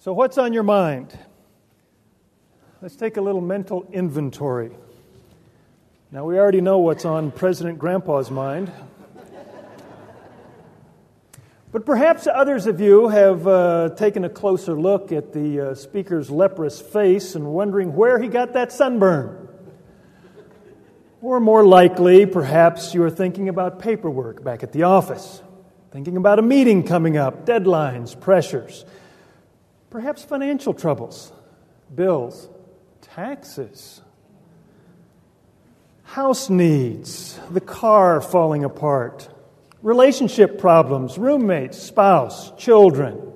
So, what's on your mind? Let's take a little mental inventory. Now, we already know what's on President Grandpa's mind. But perhaps others of you have uh, taken a closer look at the uh, speaker's leprous face and wondering where he got that sunburn. Or more likely, perhaps you are thinking about paperwork back at the office, thinking about a meeting coming up, deadlines, pressures, perhaps financial troubles, bills, taxes, house needs, the car falling apart relationship problems, roommates, spouse, children,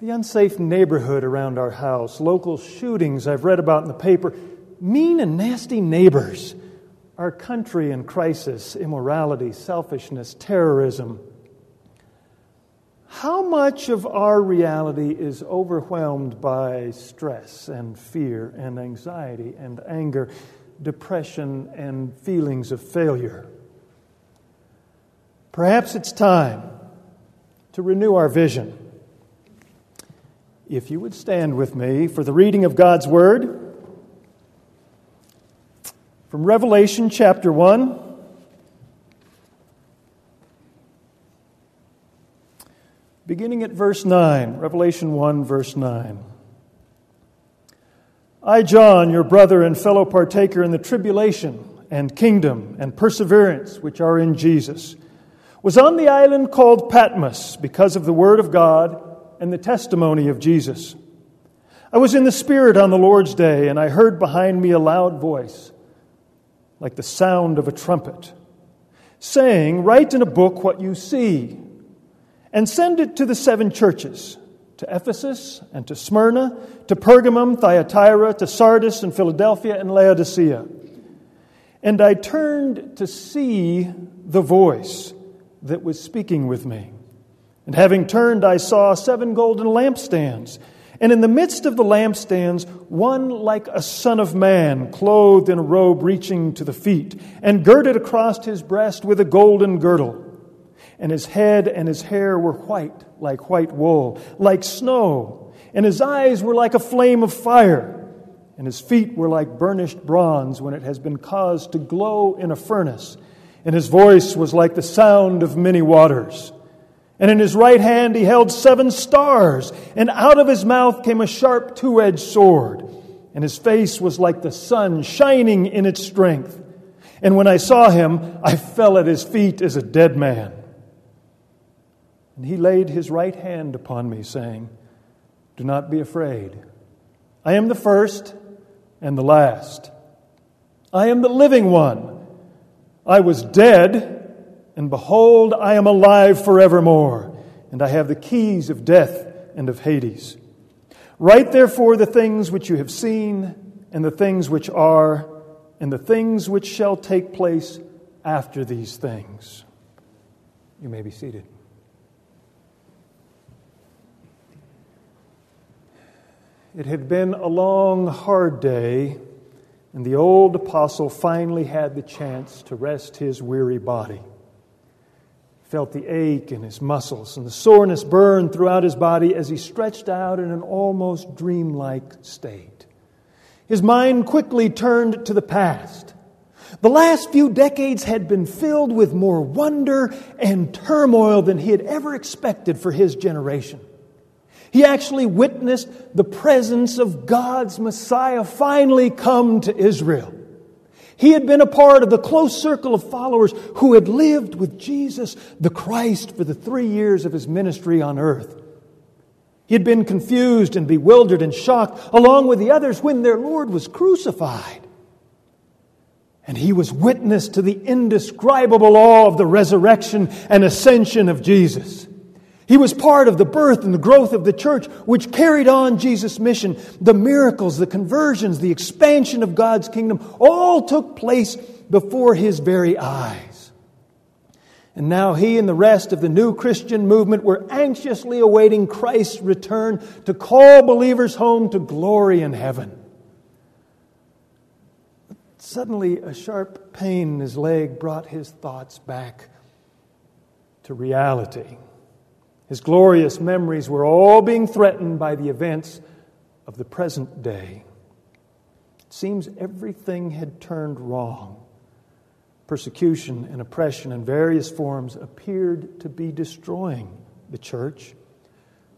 the unsafe neighborhood around our house, local shootings I've read about in the paper, mean and nasty neighbors, our country in crisis, immorality, selfishness, terrorism. How much of our reality is overwhelmed by stress and fear and anxiety and anger, depression and feelings of failure? Perhaps it's time to renew our vision. If you would stand with me for the reading of God's Word from Revelation chapter 1. Beginning at verse 9, Revelation 1, verse 9. I, John, your brother and fellow partaker in the tribulation and kingdom and perseverance which are in Jesus was on the island called Patmos because of the Word of God and the testimony of Jesus. I was in the Spirit on the Lord's day, and I heard behind me a loud voice, like the sound of a trumpet, saying, Write in a book what you see, and send it to the seven churches to Ephesus and to Smyrna, to Pergamum, Thyatira, to Sardis and Philadelphia and Laodicea. And I turned to see the voice that was speaking with me. And having turned, I saw seven golden lampstands. And in the midst of the lampstands, one like a son of man, clothed in a robe reaching to the feet, and girded across his breast with a golden girdle. And his head and his hair were white, like white wool, like snow. And his eyes were like a flame of fire. And his feet were like burnished bronze when it has been caused to glow in a furnace and his voice was like the sound of many waters. And in his right hand he held seven stars, and out of his mouth came a sharp two edged sword, and his face was like the sun shining in its strength. And when I saw him, I fell at his feet as a dead man. And he laid his right hand upon me, saying, Do not be afraid. I am the first and the last. I am the living one. I was dead, and behold, I am alive forevermore, and I have the keys of death and of Hades. Write therefore the things which you have seen, and the things which are, and the things which shall take place after these things. You may be seated. It had been a long, hard day and the old apostle finally had the chance to rest his weary body. He felt the ache in his muscles and the soreness burn throughout his body as he stretched out in an almost dreamlike state. His mind quickly turned to the past. The last few decades had been filled with more wonder and turmoil than he had ever expected for his generation. He actually witnessed the presence of God's Messiah finally come to Israel. He had been a part of the close circle of followers who had lived with Jesus, the Christ, for the three years of his ministry on earth. He had been confused and bewildered and shocked, along with the others, when their Lord was crucified. And he was witness to the indescribable awe of the resurrection and ascension of Jesus. He was part of the birth and the growth of the church, which carried on Jesus' mission. The miracles, the conversions, the expansion of God's kingdom all took place before his very eyes. And now he and the rest of the new Christian movement were anxiously awaiting Christ's return to call believers home to glory in heaven. Suddenly, a sharp pain in his leg brought his thoughts back to reality. His glorious memories were all being threatened by the events of the present day. It seems everything had turned wrong. Persecution and oppression in various forms appeared to be destroying the church.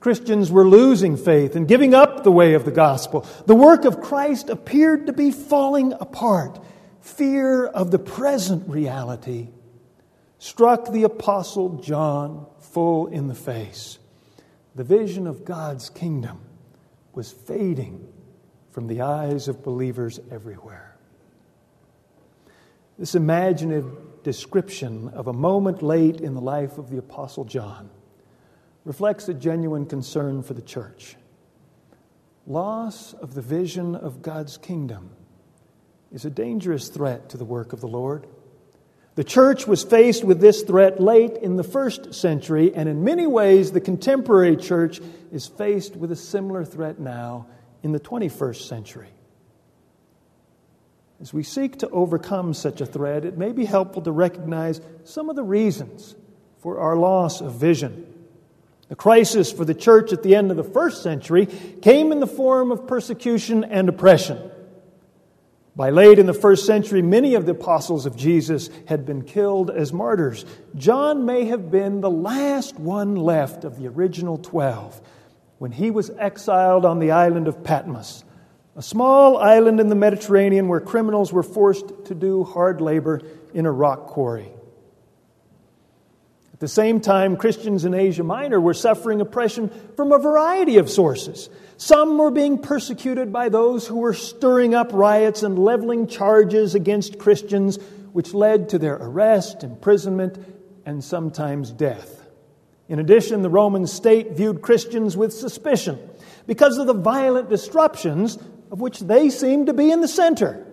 Christians were losing faith and giving up the way of the gospel. The work of Christ appeared to be falling apart. Fear of the present reality struck the Apostle John full in the face. The vision of God's kingdom was fading from the eyes of believers everywhere. This imaginative description of a moment late in the life of the Apostle John reflects a genuine concern for the church. Loss of the vision of God's kingdom is a dangerous threat to the work of the Lord. The church was faced with this threat late in the first century, and in many ways, the contemporary church is faced with a similar threat now in the 21st century. As we seek to overcome such a threat, it may be helpful to recognize some of the reasons for our loss of vision. The crisis for the church at the end of the first century came in the form of persecution and oppression. By late in the first century, many of the apostles of Jesus had been killed as martyrs. John may have been the last one left of the original twelve when he was exiled on the island of Patmos, a small island in the Mediterranean where criminals were forced to do hard labor in a rock quarry. At the same time, Christians in Asia Minor were suffering oppression from a variety of sources. Some were being persecuted by those who were stirring up riots and leveling charges against Christians, which led to their arrest, imprisonment, and sometimes death. In addition, the Roman state viewed Christians with suspicion because of the violent disruptions of which they seemed to be in the center.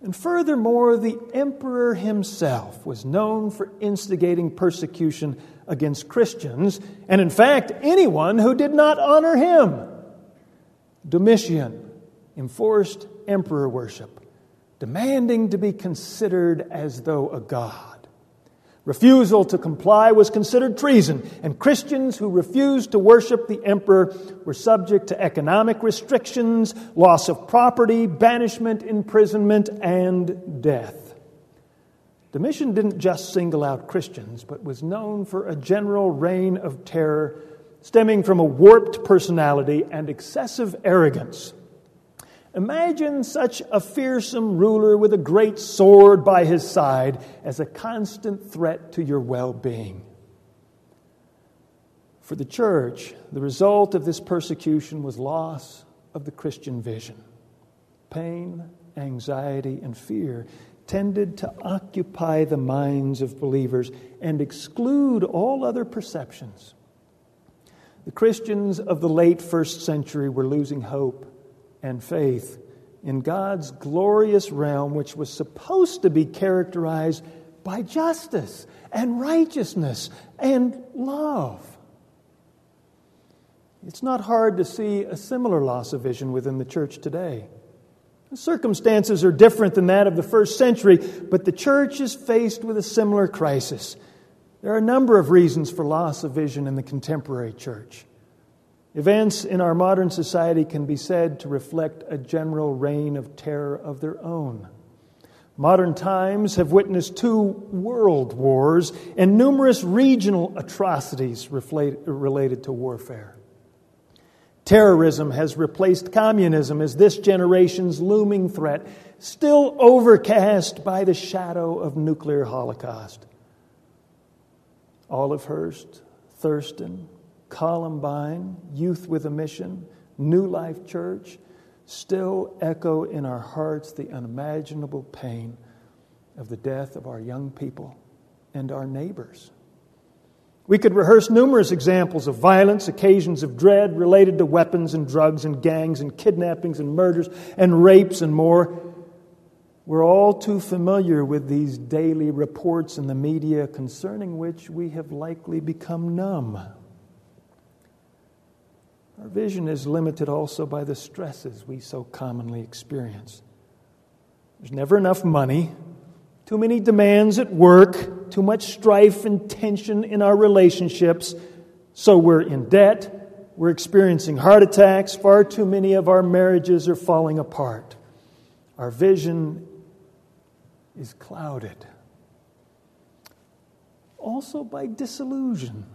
And furthermore, the emperor himself was known for instigating persecution against Christians, and in fact, anyone who did not honor him. Domitian enforced emperor worship, demanding to be considered as though a god. Refusal to comply was considered treason, and Christians who refused to worship the emperor were subject to economic restrictions, loss of property, banishment, imprisonment, and death. Domitian didn't just single out Christians, but was known for a general reign of terror stemming from a warped personality and excessive arrogance. Imagine such a fearsome ruler with a great sword by his side as a constant threat to your well being. For the church, the result of this persecution was loss of the Christian vision. Pain, anxiety, and fear tended to occupy the minds of believers and exclude all other perceptions. The Christians of the late first century were losing hope and faith in God's glorious realm, which was supposed to be characterized by justice and righteousness and love. It's not hard to see a similar loss of vision within the church today. The circumstances are different than that of the first century, but the church is faced with a similar crisis. There are a number of reasons for loss of vision in the contemporary church. Events in our modern society can be said to reflect a general reign of terror of their own. Modern times have witnessed two world wars and numerous regional atrocities related to warfare. Terrorism has replaced communism as this generation's looming threat, still overcast by the shadow of nuclear holocaust. Olivehurst, Thurston, Columbine, Youth with a Mission, New Life Church still echo in our hearts the unimaginable pain of the death of our young people and our neighbors. We could rehearse numerous examples of violence, occasions of dread related to weapons and drugs and gangs and kidnappings and murders and rapes and more. We're all too familiar with these daily reports in the media concerning which we have likely become numb. Our vision is limited also by the stresses we so commonly experience. There's never enough money, too many demands at work, too much strife and tension in our relationships, so we're in debt, we're experiencing heart attacks, far too many of our marriages are falling apart. Our vision is clouded. Also by disillusion.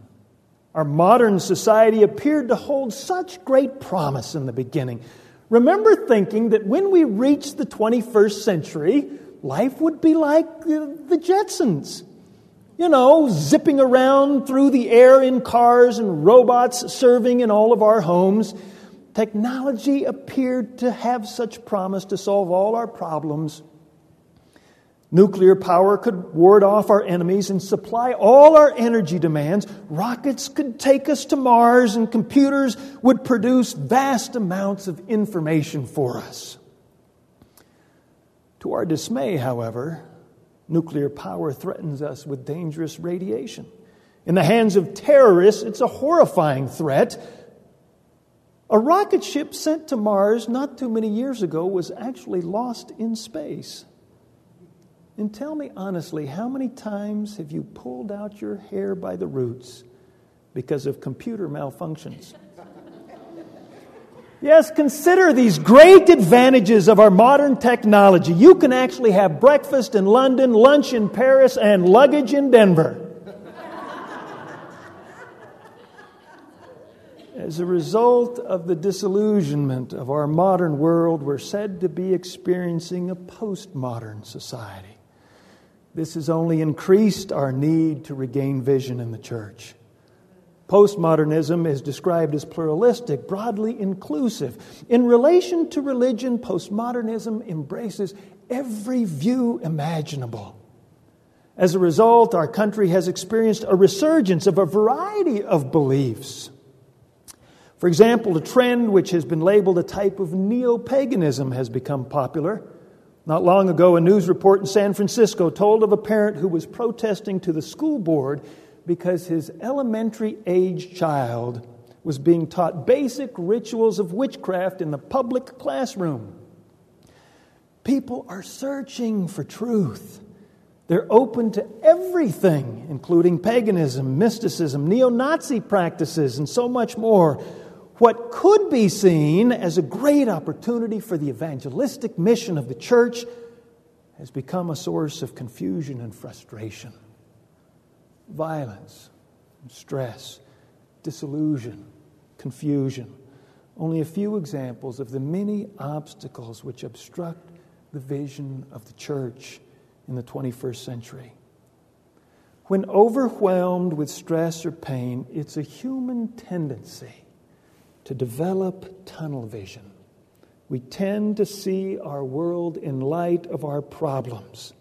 Our modern society appeared to hold such great promise in the beginning. Remember thinking that when we reached the 21st century, life would be like the Jetsons. You know, zipping around through the air in cars and robots serving in all of our homes. Technology appeared to have such promise to solve all our problems Nuclear power could ward off our enemies and supply all our energy demands. Rockets could take us to Mars, and computers would produce vast amounts of information for us. To our dismay, however, nuclear power threatens us with dangerous radiation. In the hands of terrorists, it's a horrifying threat. A rocket ship sent to Mars not too many years ago was actually lost in space. And tell me honestly, how many times have you pulled out your hair by the roots because of computer malfunctions? Yes, consider these great advantages of our modern technology. You can actually have breakfast in London, lunch in Paris, and luggage in Denver. As a result of the disillusionment of our modern world, we're said to be experiencing a postmodern society. This has only increased our need to regain vision in the church. Postmodernism is described as pluralistic, broadly inclusive. In relation to religion, postmodernism embraces every view imaginable. As a result, our country has experienced a resurgence of a variety of beliefs. For example, a trend which has been labeled a type of neo paganism has become popular. Not long ago, a news report in San Francisco told of a parent who was protesting to the school board because his elementary age child was being taught basic rituals of witchcraft in the public classroom. People are searching for truth. They're open to everything, including paganism, mysticism, neo Nazi practices, and so much more what could be seen as a great opportunity for the evangelistic mission of the church has become a source of confusion and frustration, violence, stress, disillusion, confusion. Only a few examples of the many obstacles which obstruct the vision of the church in the 21st century. When overwhelmed with stress or pain, it's a human tendency to develop tunnel vision. We tend to see our world in light of our problems.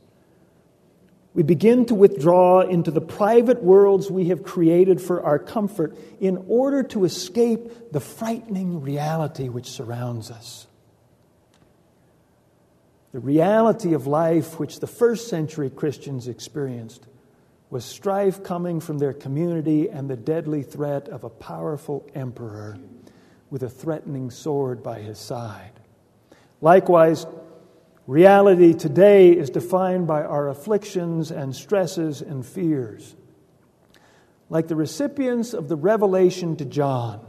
We begin to withdraw into the private worlds we have created for our comfort in order to escape the frightening reality which surrounds us. The reality of life which the first century Christians experienced was strife coming from their community and the deadly threat of a powerful emperor with a threatening sword by his side. Likewise, reality today is defined by our afflictions and stresses and fears. Like the recipients of the revelation to John,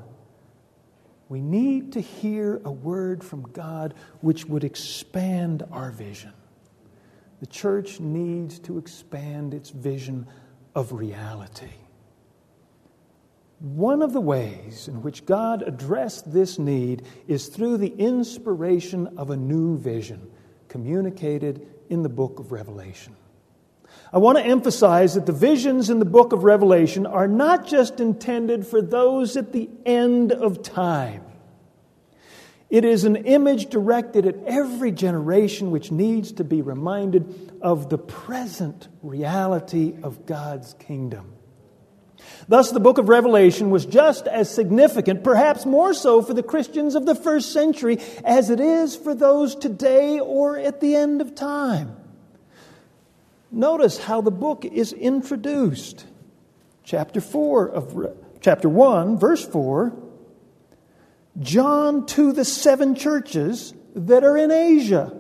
we need to hear a word from God which would expand our vision. The church needs to expand its vision of reality. One of the ways in which God addressed this need is through the inspiration of a new vision communicated in the book of Revelation. I want to emphasize that the visions in the book of Revelation are not just intended for those at the end of time. It is an image directed at every generation which needs to be reminded of the present reality of God's kingdom. Thus, the book of Revelation was just as significant, perhaps more so for the Christians of the first century, as it is for those today or at the end of time. Notice how the book is introduced. Chapter 4 of chapter 1, verse 4. John to the seven churches that are in Asia.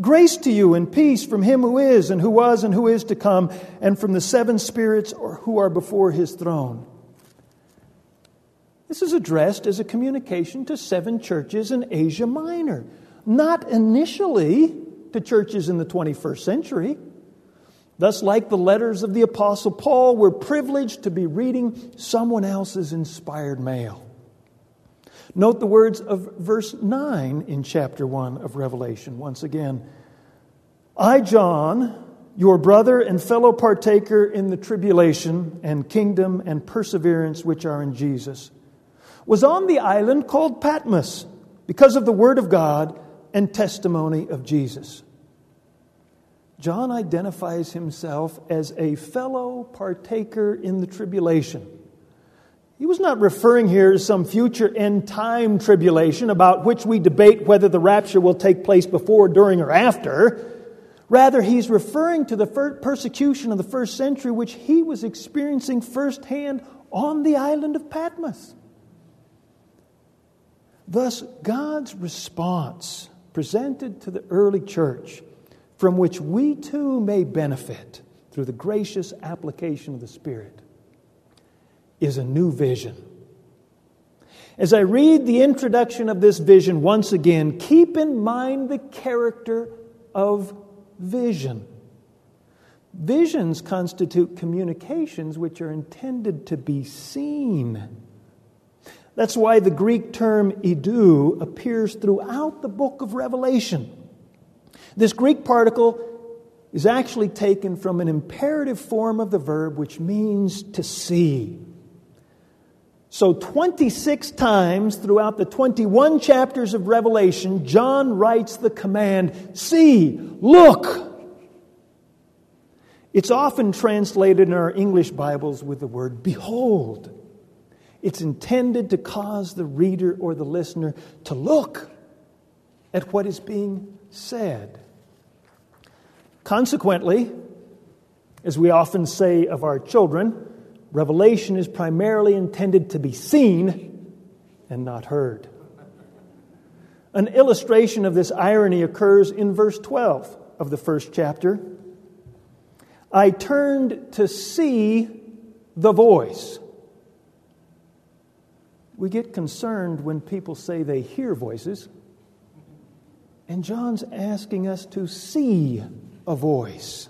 Grace to you and peace from him who is, and who was, and who is to come, and from the seven spirits who are before his throne. This is addressed as a communication to seven churches in Asia Minor, not initially to churches in the 21st century. Thus, like the letters of the Apostle Paul, we're privileged to be reading someone else's inspired mail. Note the words of verse 9 in chapter 1 of Revelation once again. I, John, your brother and fellow partaker in the tribulation and kingdom and perseverance which are in Jesus, was on the island called Patmos because of the word of God and testimony of Jesus. John identifies himself as a fellow partaker in the tribulation. He was not referring here to some future end time tribulation about which we debate whether the rapture will take place before, during, or after. Rather, he's referring to the persecution of the first century, which he was experiencing firsthand on the island of Patmos. Thus, God's response presented to the early church, from which we too may benefit through the gracious application of the Spirit, is a new vision. As I read the introduction of this vision once again, keep in mind the character of vision. Visions constitute communications which are intended to be seen. That's why the Greek term idou appears throughout the book of Revelation. This Greek particle is actually taken from an imperative form of the verb which means to see. So, 26 times throughout the 21 chapters of Revelation, John writes the command see, look. It's often translated in our English Bibles with the word behold. It's intended to cause the reader or the listener to look at what is being said. Consequently, as we often say of our children, Revelation is primarily intended to be seen and not heard. An illustration of this irony occurs in verse 12 of the first chapter. I turned to see the voice. We get concerned when people say they hear voices. And John's asking us to see a voice.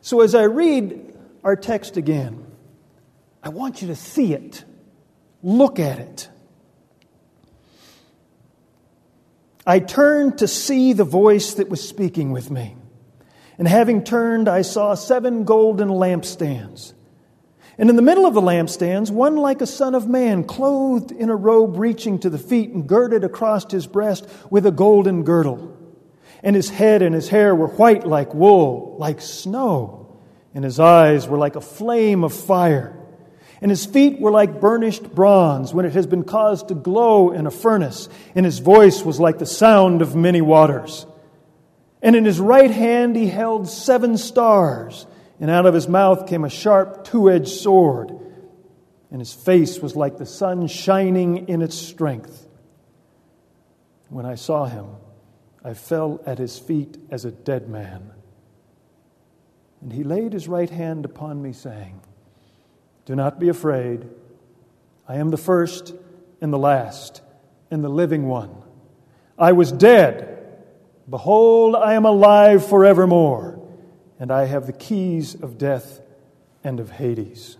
So as I read our text again, I want you to see it, look at it. I turned to see the voice that was speaking with me. And having turned, I saw seven golden lampstands. And in the middle of the lampstands, one like a son of man, clothed in a robe reaching to the feet and girded across his breast with a golden girdle. And his head and his hair were white like wool, like snow. And his eyes were like a flame of fire and his feet were like burnished bronze when it has been caused to glow in a furnace, and his voice was like the sound of many waters. And in his right hand he held seven stars, and out of his mouth came a sharp two edged sword, and his face was like the sun shining in its strength. When I saw him, I fell at his feet as a dead man. And he laid his right hand upon me, saying, do not be afraid. I am the first and the last and the living one. I was dead. Behold, I am alive forevermore, and I have the keys of death and of Hades.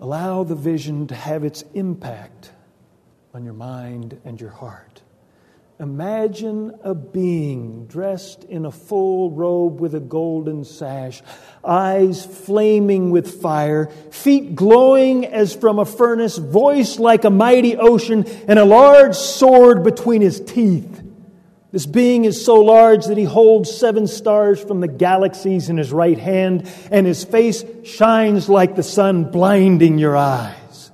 Allow the vision to have its impact on your mind and your heart. Imagine a being dressed in a full robe with a golden sash, eyes flaming with fire, feet glowing as from a furnace, voice like a mighty ocean, and a large sword between his teeth. This being is so large that he holds seven stars from the galaxies in his right hand, and his face shines like the sun, blinding your eyes.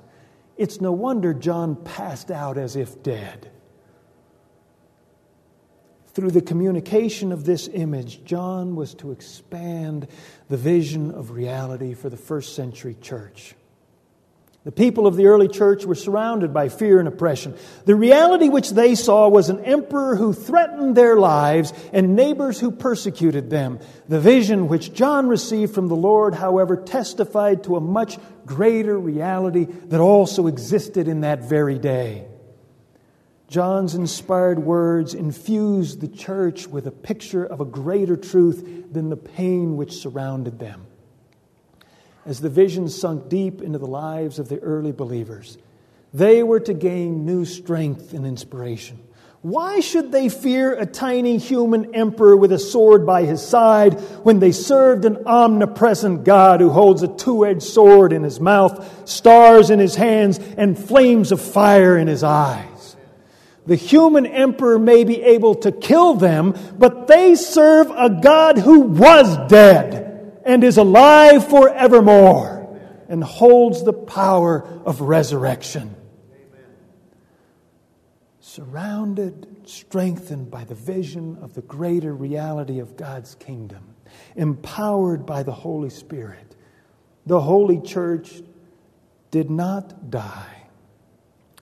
It's no wonder John passed out as if dead. Through the communication of this image, John was to expand the vision of reality for the first century church. The people of the early church were surrounded by fear and oppression. The reality which they saw was an emperor who threatened their lives and neighbors who persecuted them. The vision which John received from the Lord, however, testified to a much greater reality that also existed in that very day. John's inspired words infused the church with a picture of a greater truth than the pain which surrounded them as the vision sunk deep into the lives of the early believers. They were to gain new strength and inspiration. Why should they fear a tiny human emperor with a sword by his side when they served an omnipresent God who holds a two edged sword in his mouth, stars in his hands, and flames of fire in his eyes? The human emperor may be able to kill them, but they serve a God who was dead and is alive forevermore and holds the power of resurrection. Surrounded, strengthened by the vision of the greater reality of God's kingdom, empowered by the Holy Spirit, the Holy Church did not die.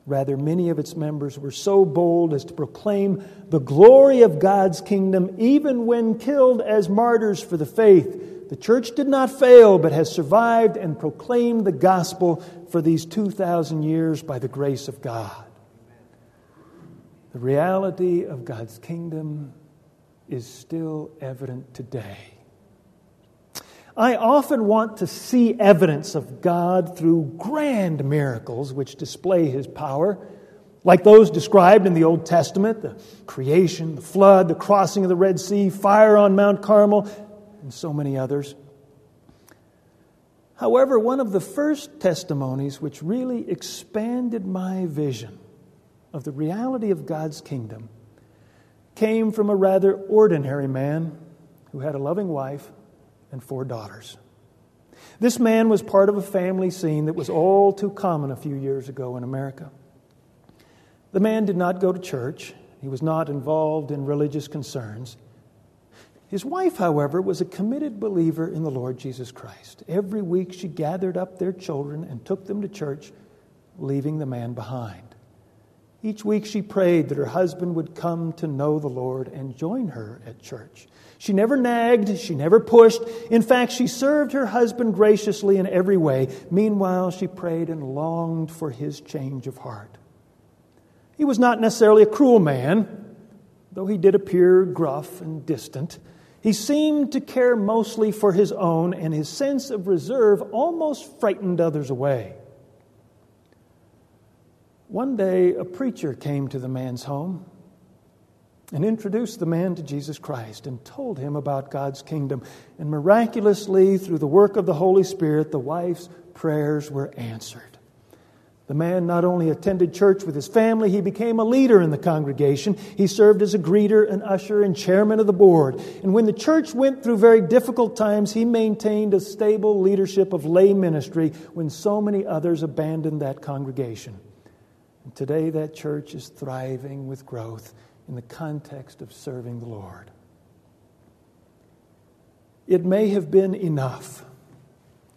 Rather, many of its members were so bold as to proclaim the glory of God's kingdom even when killed as martyrs for the faith the church did not fail, but has survived and proclaimed the gospel for these 2,000 years by the grace of God. The reality of God's kingdom is still evident today. I often want to see evidence of God through grand miracles which display his power, like those described in the Old Testament the creation, the flood, the crossing of the Red Sea, fire on Mount Carmel, and so many others. However, one of the first testimonies which really expanded my vision of the reality of God's kingdom came from a rather ordinary man who had a loving wife and four daughters. This man was part of a family scene that was all too common a few years ago in America. The man did not go to church, he was not involved in religious concerns. His wife, however, was a committed believer in the Lord Jesus Christ. Every week she gathered up their children and took them to church, leaving the man behind. Each week she prayed that her husband would come to know the Lord and join her at church. She never nagged, she never pushed. In fact, she served her husband graciously in every way. Meanwhile, she prayed and longed for his change of heart. He was not necessarily a cruel man, though he did appear gruff and distant. He seemed to care mostly for his own, and his sense of reserve almost frightened others away. One day, a preacher came to the man's home and introduced the man to Jesus Christ and told him about God's kingdom. And miraculously, through the work of the Holy Spirit, the wife's prayers were answered. The man not only attended church with his family, he became a leader in the congregation. He served as a greeter, an usher, and chairman of the board. And when the church went through very difficult times, he maintained a stable leadership of lay ministry when so many others abandoned that congregation. And today, that church is thriving with growth in the context of serving the Lord. It may have been enough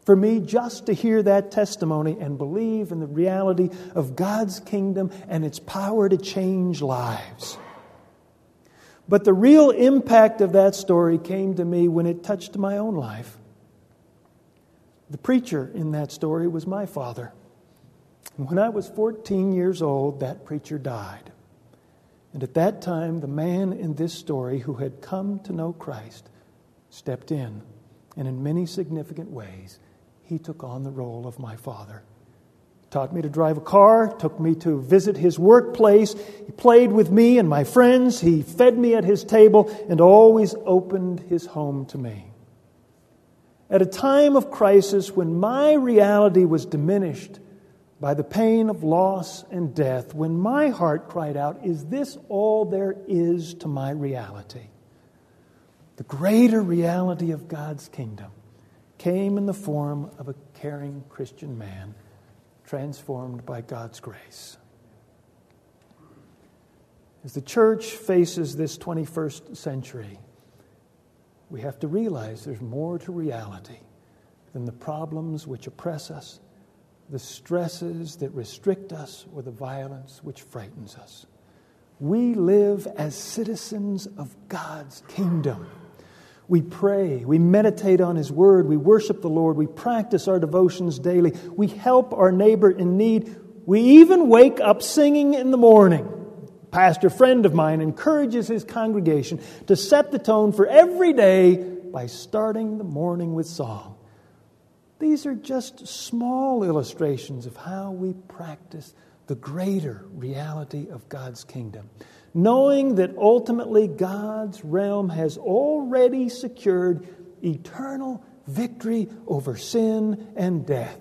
for me just to hear that testimony and believe in the reality of God's kingdom and its power to change lives. But the real impact of that story came to me when it touched my own life. The preacher in that story was my father. When I was 14 years old, that preacher died. And at that time, the man in this story who had come to know Christ stepped in, and in many significant ways, he took on the role of my father. Taught me to drive a car, took me to visit his workplace. He played with me and my friends. He fed me at his table and always opened his home to me. At a time of crisis when my reality was diminished by the pain of loss and death, when my heart cried out, Is this all there is to my reality? The greater reality of God's kingdom came in the form of a caring Christian man transformed by God's grace. As the church faces this 21st century, we have to realize there's more to reality than the problems which oppress us, the stresses that restrict us or the violence which frightens us. We live as citizens of God's kingdom. We pray, we meditate on His Word, we worship the Lord, we practice our devotions daily, we help our neighbor in need, we even wake up singing in the morning. pastor friend of mine encourages his congregation to set the tone for every day by starting the morning with song. These are just small illustrations of how we practice the greater reality of God's kingdom, knowing that ultimately God's realm has already secured eternal victory over sin and death.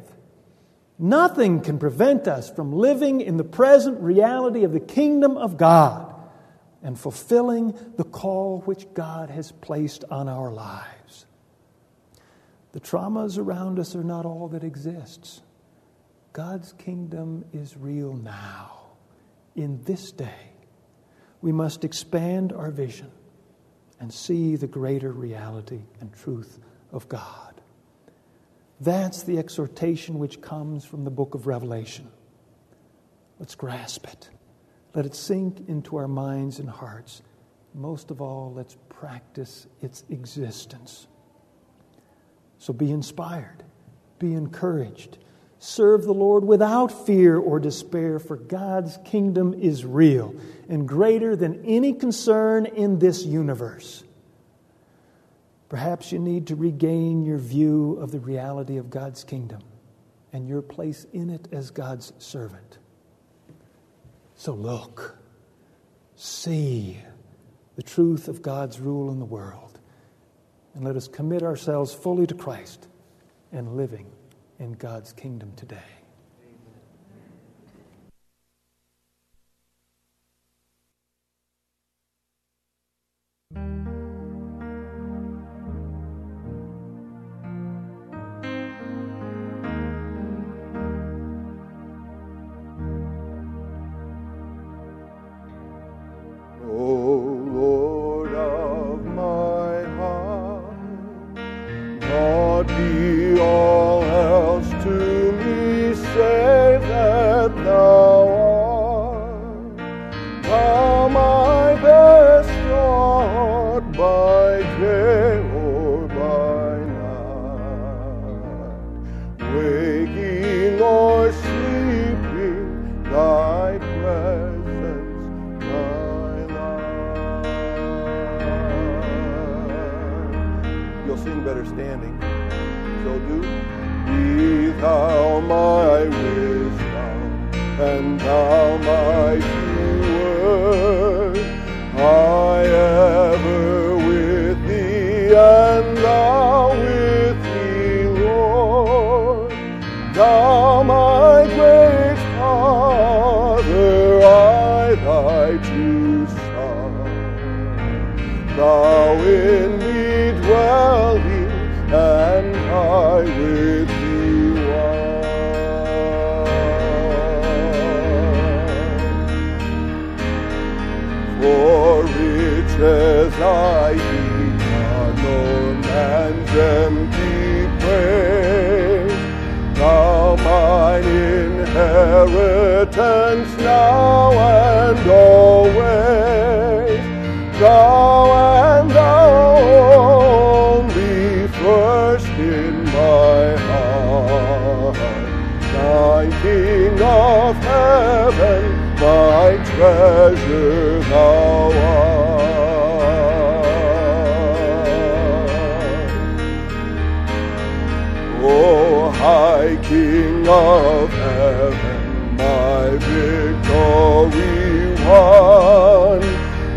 Nothing can prevent us from living in the present reality of the kingdom of God and fulfilling the call which God has placed on our lives. The traumas around us are not all that exists. God's kingdom is real now, in this day. We must expand our vision and see the greater reality and truth of God. That's the exhortation which comes from the book of Revelation. Let's grasp it. Let it sink into our minds and hearts. Most of all, let's practice its existence. So be inspired, be encouraged, serve the Lord without fear or despair, for God's kingdom is real and greater than any concern in this universe. Perhaps you need to regain your view of the reality of God's kingdom and your place in it as God's servant. So look, see the truth of God's rule in the world, and let us commit ourselves fully to Christ and living in God's kingdom today. better standing. So do. Be thou my wisdom, and thou my peace. Inheritance now and always. Thou and thou only first in my heart. Thy King of heaven, my treasure thou art. Of heaven, my victory won.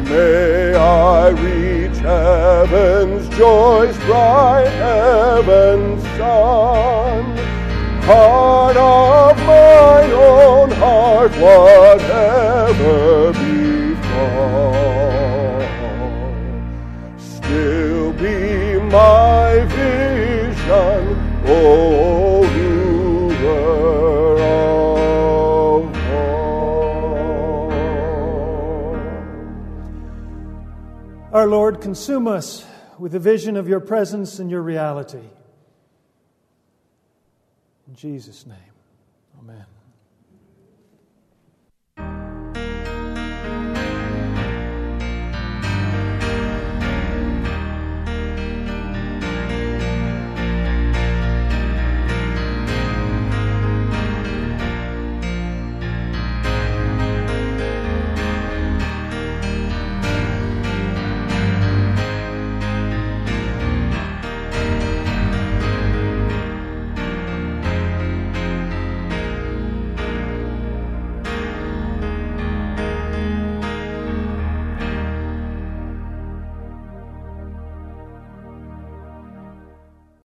May I reach heaven's joys, bright heaven's sun. Heart Our Lord, consume us with the vision of your presence and your reality. In Jesus' name, Amen.